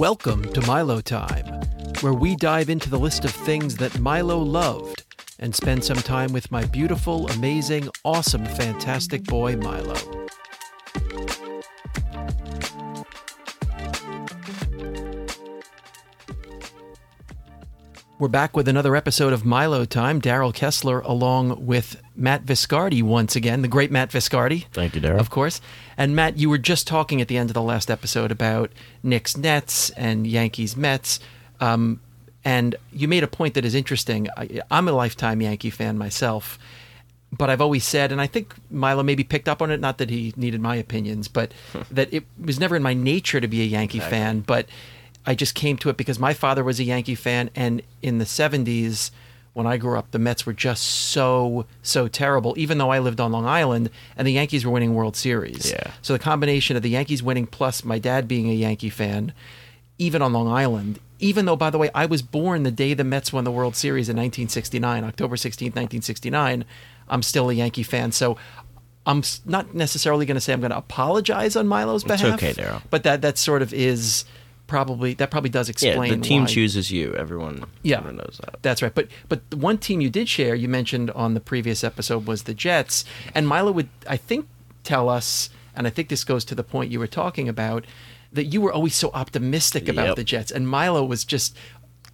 Welcome to Milo Time, where we dive into the list of things that Milo loved and spend some time with my beautiful, amazing, awesome, fantastic boy, Milo. We're back with another episode of Milo Time. Daryl Kessler, along with Matt Viscardi, once again, the great Matt Viscardi. Thank you, Daryl. Of course. And Matt, you were just talking at the end of the last episode about Knicks Nets and Yankees Mets. Um, and you made a point that is interesting. I, I'm a lifetime Yankee fan myself, but I've always said, and I think Milo maybe picked up on it, not that he needed my opinions, but that it was never in my nature to be a Yankee fan. But I just came to it because my father was a Yankee fan, and in the 70s, when I grew up, the Mets were just so, so terrible, even though I lived on Long Island and the Yankees were winning World Series. Yeah. So the combination of the Yankees winning plus my dad being a Yankee fan, even on Long Island, even though, by the way, I was born the day the Mets won the World Series in 1969, October 16th, 1969, I'm still a Yankee fan. So I'm not necessarily going to say I'm going to apologize on Milo's It's behalf. okay, Daryl. But that, that sort of is probably, that probably does explain. Yeah, the team why. chooses you. Everyone, Yeah. everyone knows that. That's right. But but the one team you did share, you mentioned on the previous episode, was the Jets. And Milo would, I think, tell us, and I think this goes to the point you were talking about, that you were always so optimistic about Yep. the Jets, and Milo was just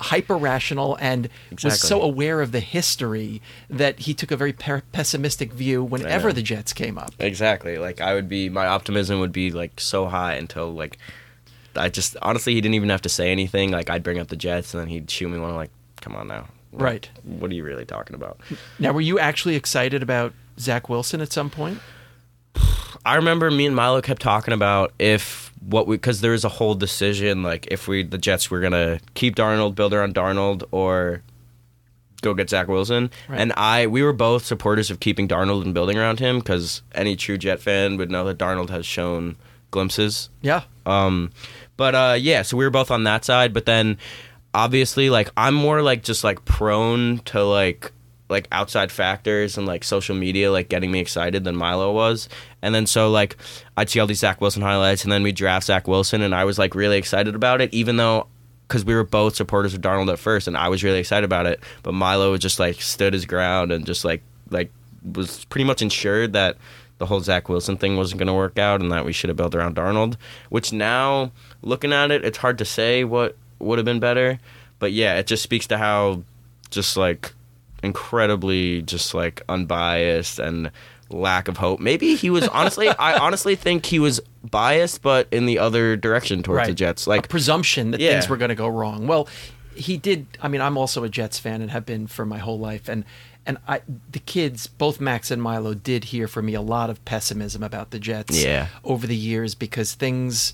hyper rational and was so aware of the history that he took a very per- pessimistic view whenever the Jets came up. Exactly. Like I would be, my optimism would be like so high until like, I just honestly he didn't even have to say anything. Like I'd bring up the Jets and then he'd shoot me one. Like, come on now. Like, Right. What are you really talking about? Now, were you actually excited about Zach Wilson at some point? I remember me and Milo kept talking about if what we because there was a whole decision like if we the Jets were gonna keep Darnold, build around Darnold, or go get Zach Wilson. Right. And I we were both supporters of keeping Darnold and building around him because any true Jet fan would know that Darnold has shown glimpses. Yeah. Um, but uh, yeah, so we were both on that side. But then obviously, like I'm more like just like prone to like like outside factors and like social media like getting me excited than Milo was. And then so like I'd see all these Zach Wilson highlights, and then we draft Zach Wilson, and I was like really excited about it, even though. Because we were both supporters of Darnold at first, and I was really excited about it. But Milo just like stood his ground and just like like was pretty much ensured that the whole Zach Wilson thing wasn't going to work out and that we should have built around Darnold. Which now, looking at it, it's hard to say what would have been better. But yeah, it just speaks to how just like incredibly just like unbiased and lack of hope. Maybe he was honestly, I honestly think he was biased, but in the other direction towards the Jets. a Like, presumption that Yeah. things were going to go wrong. Well, he did. I mean, I'm also a Jets fan and have been for my whole life. And and I, the kids, both Max and Milo, did hear from me a lot of pessimism about the Jets Yeah. over the years because things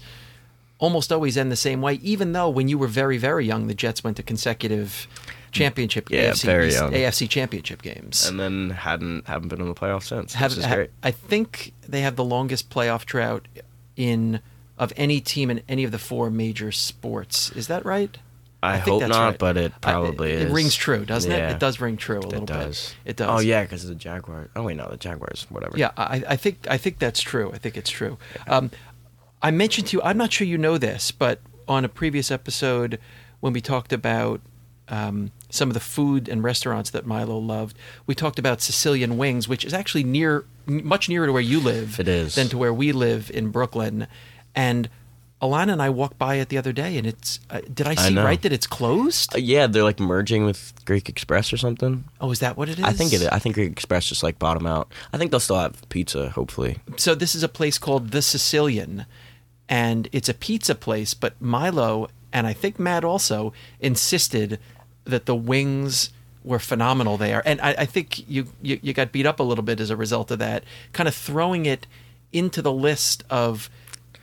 almost always end the same way. Even though when you were very very young, the Jets went to consecutive championship Yeah, AFC, very young. AFC championship games. and then hadn't haven't been in the playoffs since. have, which is ha- great. I think they have the longest playoff drought in of any team in any of the four major sports. Is that right? I, think hope not, right. but it I- probably it, is. It rings true, doesn't it? Yeah. It does ring true a little It does. bit. It does. Oh yeah, because of the Jaguars. Oh wait, no, the Jaguars. Whatever. Yeah, I, I think I think that's true. I think it's true. Um, I mentioned to you. I'm not sure you know this, but on a previous episode when we talked about um, some of the food and restaurants that Milo loved, we talked about Sicilian wings, which is actually near, much nearer to where you live It is. than to where we live in Brooklyn. And Alana and I walked by it the other day, and it's. Uh, did I I see know. right that it's closed? Uh, yeah, they're like merging with Greek Express or something. oh, is that what it is? I think it. I think Greek Express just like bottom out. I think they'll still have pizza, hopefully. so this is a place called the Sicilian, and it's a pizza place. But Milo and I think Matt also insisted that the wings were phenomenal there, and I, I think you, you you got beat up a little bit as a result of that, kind of throwing it into the list of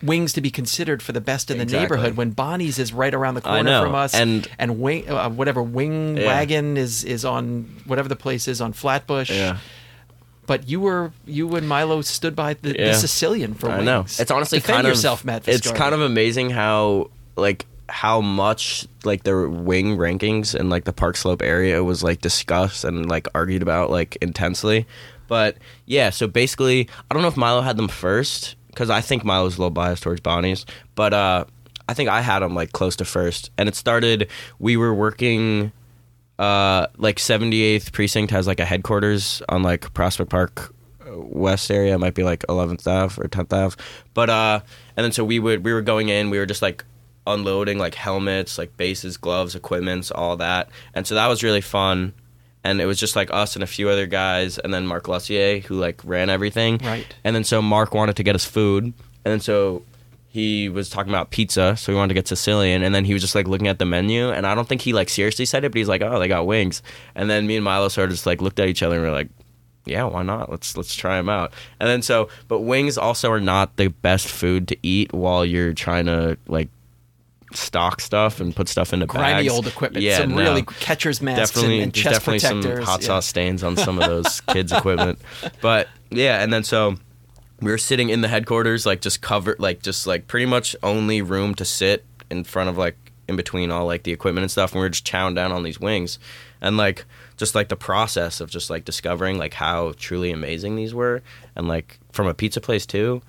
wings to be considered for the best in the Exactly. neighborhood when Bonnie's is right around the corner from us and- and wing uh, whatever wing Yeah. wagon is is on whatever the place is on Flatbush Yeah. but you were you and Milo stood by the, the Sicilian for I wings. know. It's honestly Defend kind of yourself, Matt. It's kind of amazing how like how much like the wing rankings in like the Park Slope area was like discussed and like argued about like intensely. But yeah, so basically, I don't know if Milo had them first because I think Milo's a little biased towards Bonnie's, but uh I think I had him like close to first, and it started. We were working. Uh, like 78th precinct has like a headquarters on like Prospect Park uh, West area. It might be like 11th Ave or 10th Ave, but uh, and then so we would we were going in. We were just like unloading like helmets, like bases, gloves, equipments, all that, and so that was really fun. And it was just like us and a few other guys, and then Marc Lussier who like ran everything. Right. And then so Mark wanted to get us food, and then so he was talking about pizza, so he wanted to get Sicilian, and then he was just like looking at the menu, and I don't think he like seriously said it, but he's like, "Oh, they got wings," and then me and Milo sort of just like looked at each other and we are like, "Yeah, why not? Let's let's try them out." And then so, but wings also are not the best food to eat while you're trying to like stock stuff and put stuff into Grimy bags. old equipment. Yeah, some no. really catcher's masks definitely, and, and chest definitely some protectors. hot yeah. sauce stains on some of those kids' equipment. But yeah, and then so we were sitting in the headquarters, like just covered, like just like pretty much only room to sit in front of like in between all like the equipment and stuff, and we were just chowing down on these wings, and like just like the process of just like discovering like how truly amazing these were, and like from a pizza place too,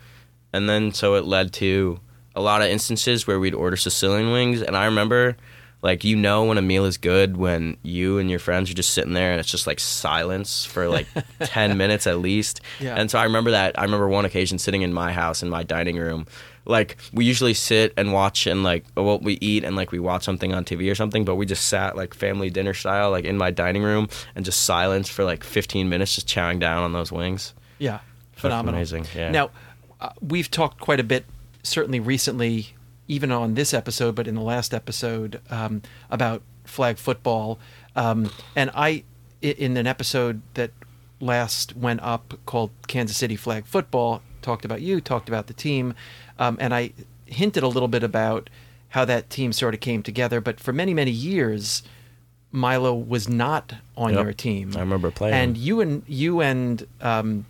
and then so it led to a lot of instances where we'd order Sicilian wings, and I remember. Like you know when a meal is good when you and your friends are just sitting there and it's just like silence for like 10 minutes at least. Yeah. And so I remember that. I remember one occasion sitting in my house in my dining room. Like we usually sit and watch and like well we eat and like we watch something on TV or something, but we just sat like family dinner style like in my dining room and just silence for like 15 minutes just chowing down on those wings. Yeah, phenomenal. amazing, yeah. Now, uh, we've talked quite a bit, certainly recently, even on this episode, but in the last episode, um, about flag football. Um, and I, in an episode that last went up called Kansas City Flag Football, talked about you, talked about the team, um, and I hinted a little bit about how that team sort of came together. But for many, many years, Milo was not on Yep. your team. I remember playing. And you and you and um,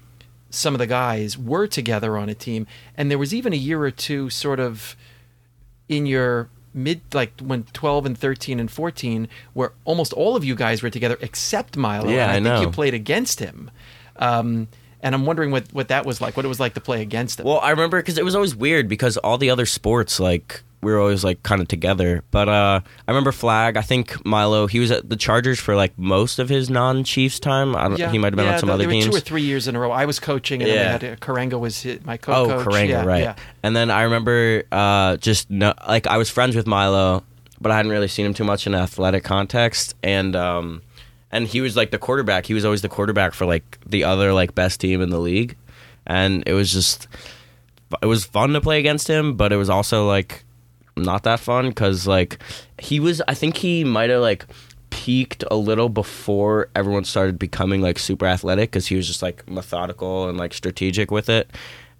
some of the guys were together on a team, and there was even a year or two sort of in your mid like when 12 and 13 and 14 where almost all of you guys were together except Milo. Yeah, and I, I think know. you played against him. Um, and I'm wondering what what that was like what it was like to play against him Well, I remember because it was always weird because all the other sports, like, we were always like kind of together. But uh, I remember Flag. I think Milo. He was at the Chargers for like most of his non-Chiefs time. I don't, know. he might have been yeah, on some there- other there teams. were two or three years in a row I was coaching and Yeah. then uh, Karenga was my Oh, co-coach Karenga, yeah, right. yeah. And then I remember uh, just no, like I was friends with Milo, but I hadn't really seen him too much in an athletic context. And um, and he was like the quarterback. He was always the quarterback for like the other like best team in the league, and it was just it was fun to play against him, but it was also like not that fun because like he was. I think he might have like peaked a little before everyone started becoming like super athletic because he was just like methodical and like strategic with it.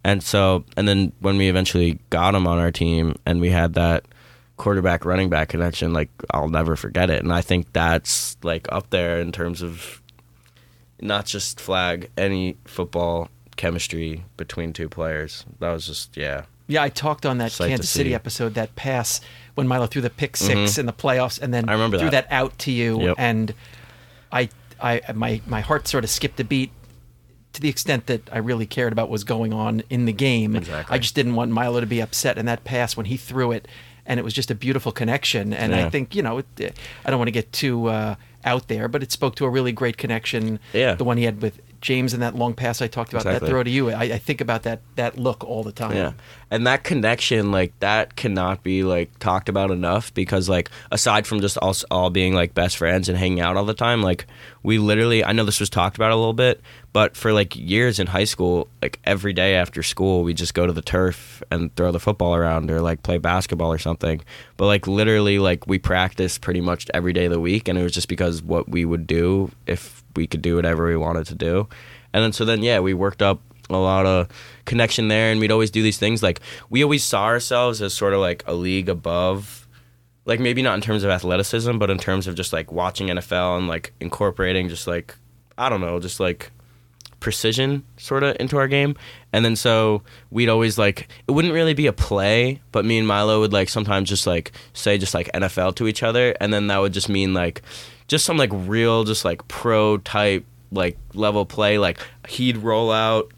And so, and then when we eventually got him on our team and we had that quarterback running back connection, like I'll never forget it. And I think that's like up there in terms of not just flag, any football chemistry between two players. That was just, yeah. Yeah, I talked on that Sight Kansas City episode, that pass when Milo threw the pick 6 in the playoffs, and then Mm-hmm. I remember threw that. that. out to you, Yep. and I, I, my my heart sort of skipped a beat to the extent that I really cared about what was going on in the game. Exactly. I just didn't want Milo to be upset, and that pass when he threw it, and it was just a beautiful connection. And I think you know, it, I don't want to get too uh, out there, but it spoke to a really great connection. Yeah. the one he had with. James and that long pass I talked about, that throw to you, I, I think about that that look all the time. Yeah. And that connection, like that cannot be like talked about enough because like aside from just us all being like best friends and hanging out all the time, like we literally I know this was talked about a little bit, but for like years in high school, like every day after school we just go to the turf and throw the football around or like play basketball or something. But like literally like we practiced pretty much every day of the week and it was just because what we would do if we could do whatever we wanted to do. And then so then yeah, we worked up a lot of connection there and we'd always do these things like we always saw ourselves as sort of like a league above like maybe not in terms of athleticism but in terms of just like watching NFL and like incorporating just like I don't know just like precision sort of into our game and then so we'd always like it wouldn't really be a play but me and Milo would like sometimes just like say just like NFL to each other and then that would just mean like just some like real just like pro type like level play like he'd roll out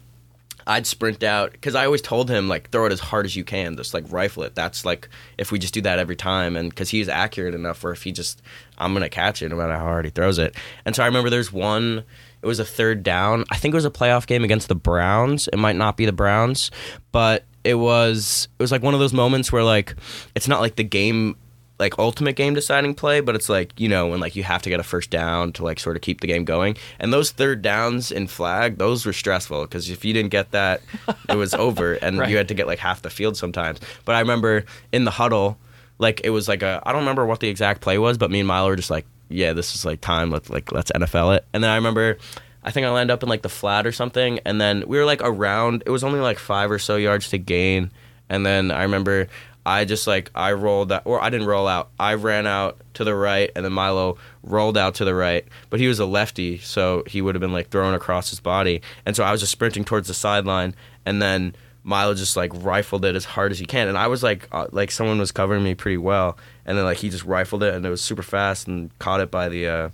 I'd sprint out because I always told him like throw it as hard as you can, just like rifle it. That's like if we just do that every time, and because he's accurate enough where if he just I'm gonna catch it no matter how hard he throws it. And so I remember there's one. It was a third down. I think it was a playoff game against the Browns. It might not be the Browns, but it was it was like one of those moments where like it's not like the game like ultimate game deciding play, but it's like you know when like you have to get a first down to like sort of keep the game going. And those third downs in flag, those were stressful because if you didn't get that, it was over, and Right. you had to get like half the field sometimes. But I remember in the huddle, like it was like a I don't remember what the exact play was, but me and Milo were just like, yeah, this is like time. Let's like let's NFL it. And then I remember. I think I landed up in like the flat or something, and then we were like around. It was only like five or so yards to gain, and then I remember I just like I rolled out, or I didn't roll out. I ran out to the right, and then Milo rolled out to the right. But he was a lefty, so he would have been like thrown across his body. And so I was just sprinting towards the sideline, and then Milo just like rifled it as hard as he can. And I was like, uh, like someone was covering me pretty well, and then like he just rifled it, and it was super fast, and caught it by the uh,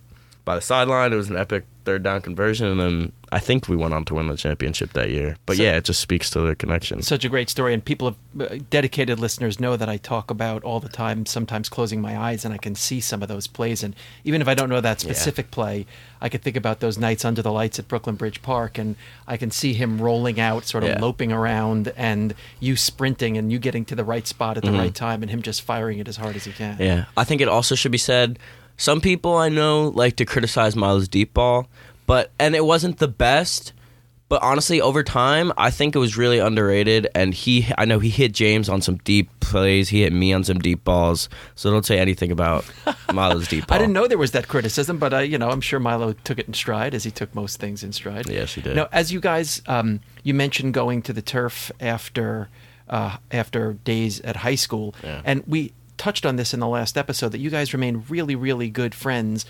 by the sideline. It was an epic third down conversion, and then I think we went on to win the championship that year. But So- yeah, it just speaks to the connection. Such a great story, and people have uh, dedicated listeners know that I talk about all the time. Sometimes closing my eyes and I can see some of those plays, and even if I don't know that specific play, I could think about those nights under the lights at Brooklyn Bridge Park, and I can see him rolling out, sort of Yeah. loping around, and you sprinting and you getting to the right spot at the Mm-hmm. right time, and him just firing it as hard as he can. Yeah, I think it also should be said. Some people I know like to criticize Milo's deep ball, but and it wasn't the best. But honestly, over time, I think it was really underrated. And he, I know he hit James on some deep plays. He hit me on some deep balls. So don't say anything about Milo's deep ball. I didn't know there was that criticism, but uh, you know, I'm sure Milo took it in stride as he took most things in stride. Yes, he did. Now, as you guys, um, you mentioned going to the turf after uh, after days at high school, Yeah. and we touched on this in the last episode that you guys remain really, really good friends.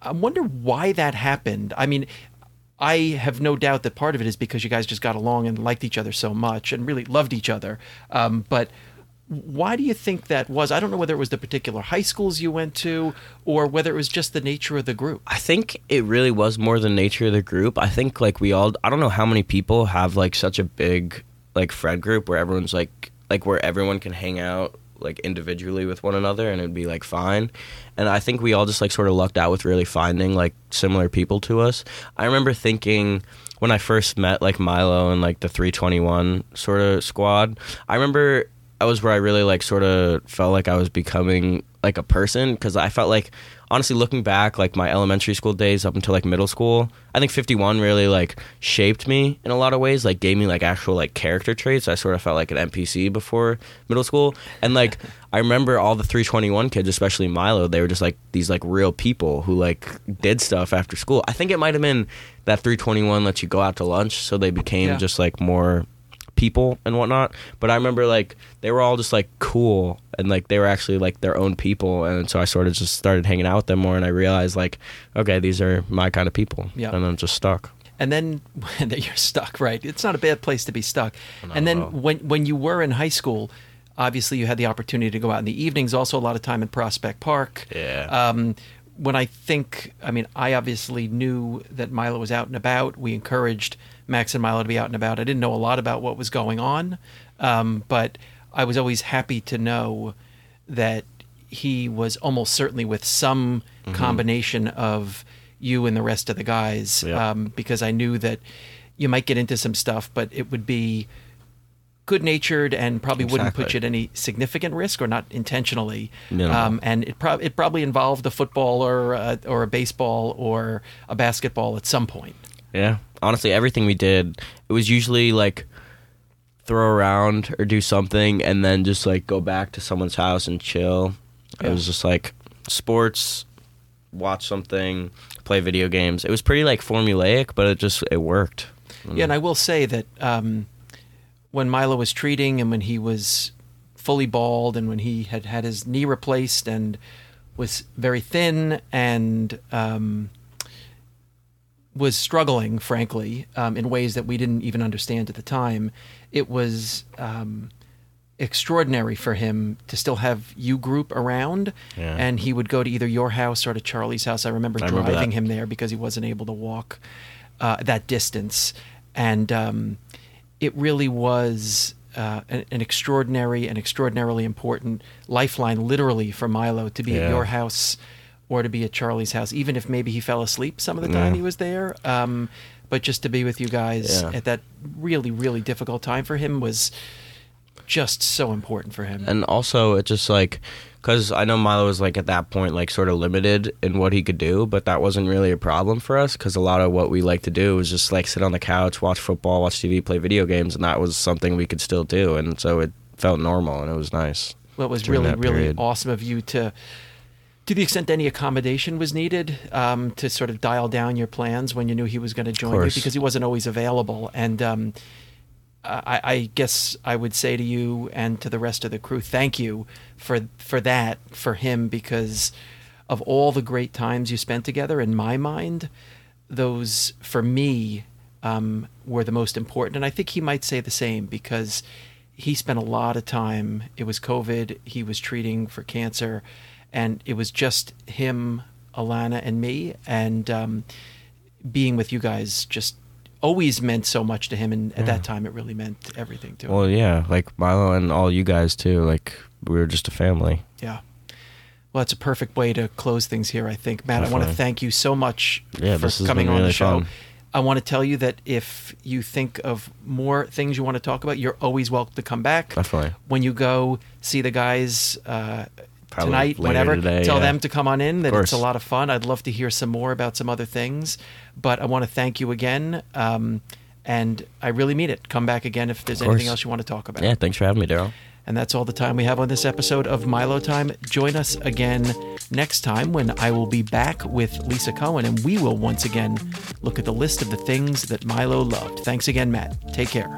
I wonder why that happened. I mean, I have no doubt that part of it is because you guys just got along and liked each other so much and really loved each other. Um, but why do you think that was? I don't know whether it was the particular high schools you went to or whether it was just the nature of the group. I think it really was more the nature of the group. I think like we all I don't know how many people have like such a big like friend group where everyone's like like where everyone can hang out like individually with one another and it'd be like fine. And I think we all just like sort of lucked out with really finding like similar people to us. I remember thinking when I first met like Milo and like the 321 sort of squad, I remember that was where I really like sort of felt like I was becoming like a person because I felt like honestly looking back like my elementary school days up until like middle school I think 51 really like shaped me in a lot of ways like gave me like actual like character traits. I sort of felt like an NPC before middle school. And like I remember all the 321 kids especially Milo they were just like these like real people who like did stuff after school. I think it might have been that 321 lets you go out to lunch so they became Yeah. just like more people and whatnot. But I remember like they were all just like cool and like they were actually like their own people, and so I sort of just started hanging out with them more, and I realized like, okay, these are my kind of people, Yeah. and I'm just stuck. and then when you're stuck right it's not a bad place to be stuck Not and then when when you were in high school obviously you had the opportunity to go out in the evenings also a lot of time in prospect park Yeah. um, when i think i mean i obviously knew that milo was out and about we encouraged max and milo to be out and about i didn't know a lot about what was going on um, but i was always happy to know that he was almost certainly with some Mm-hmm. combination of you and the rest of the guys Yeah. um, because I knew that you might get into some stuff, but it would be good natured and probably wouldn't put you at any significant risk or not intentionally. No. Um, and it, prob- it probably involved a football or a, or a baseball or a basketball at some point. Yeah. Honestly, everything we did, it was usually like throw around or do something and then just like go back to someone's house and chill. It was just like sports, watch something, play video games. It was pretty like formulaic, but it just it worked. Yeah, and I will say that um, when Milo was treating and when he was fully bald and when he had had his knee replaced and was very thin and um, was struggling, frankly, um, in ways that we didn't even understand at the time, it was um, extraordinary for him to still have you group around. Yeah. And he would go to either your house or to Charlie's house. I remember I driving that. him there because he wasn't able to walk uh, that distance. And um, it really was uh, an, an extraordinary and extraordinarily important lifeline, literally, for Milo to be at your house or to be at Charlie's house, even if maybe he fell asleep some of the time Yeah. he was there. Um, but just to be with you guys Yeah. at that really, really difficult time for him was just so important for him. and also it just like because I know Milo was like at that point like sort of limited in what he could do, but that wasn't really a problem for us because a lot of what we like to do was just like sit on the couch, watch football, watch TV, play video games, and that was something we could still do, and so it felt normal and it was nice. Well, it was really, really period. awesome of you to, to the extent any accommodation was needed, um, to sort of dial down your plans when you knew he was going to join you because he wasn't always available. And um, I, I guess I would say to you and to the rest of the crew, thank you for for that for him because of all the great times you spent together. In my mind, those for me um, were the most important, and I think he might say the same because he spent a lot of time. It was COVID. He was treating for cancer, and it was just him, Alana, and me, and um, being with you guys just always meant so much to him. And at that time, it really meant everything to him. Well, yeah, like Milo and all you guys too. Like we were just a family. Yeah. Well, that's a perfect way to close things here, I think. Matt, I want to thank you so much Yeah, for coming been on the show. fun. I want to tell you that if you think of more things you want to talk about, you're always welcome to come back. Definitely. When you go see the guys uh, Probably tonight, whenever, today, tell yeah. them to come on in, that it's a lot of fun. I'd love to hear some more about some other things. But I want to thank you again. Um, and I really mean it. Come back again if there's anything else you want to talk about. Yeah, thanks for having me, Daryl. And that's all the time we have on this episode of Milo Time. Join us again next time when I will be back with Lisa Cohen and we will once again look at the list of the things that Milo loved. Thanks again, Matt. Take care.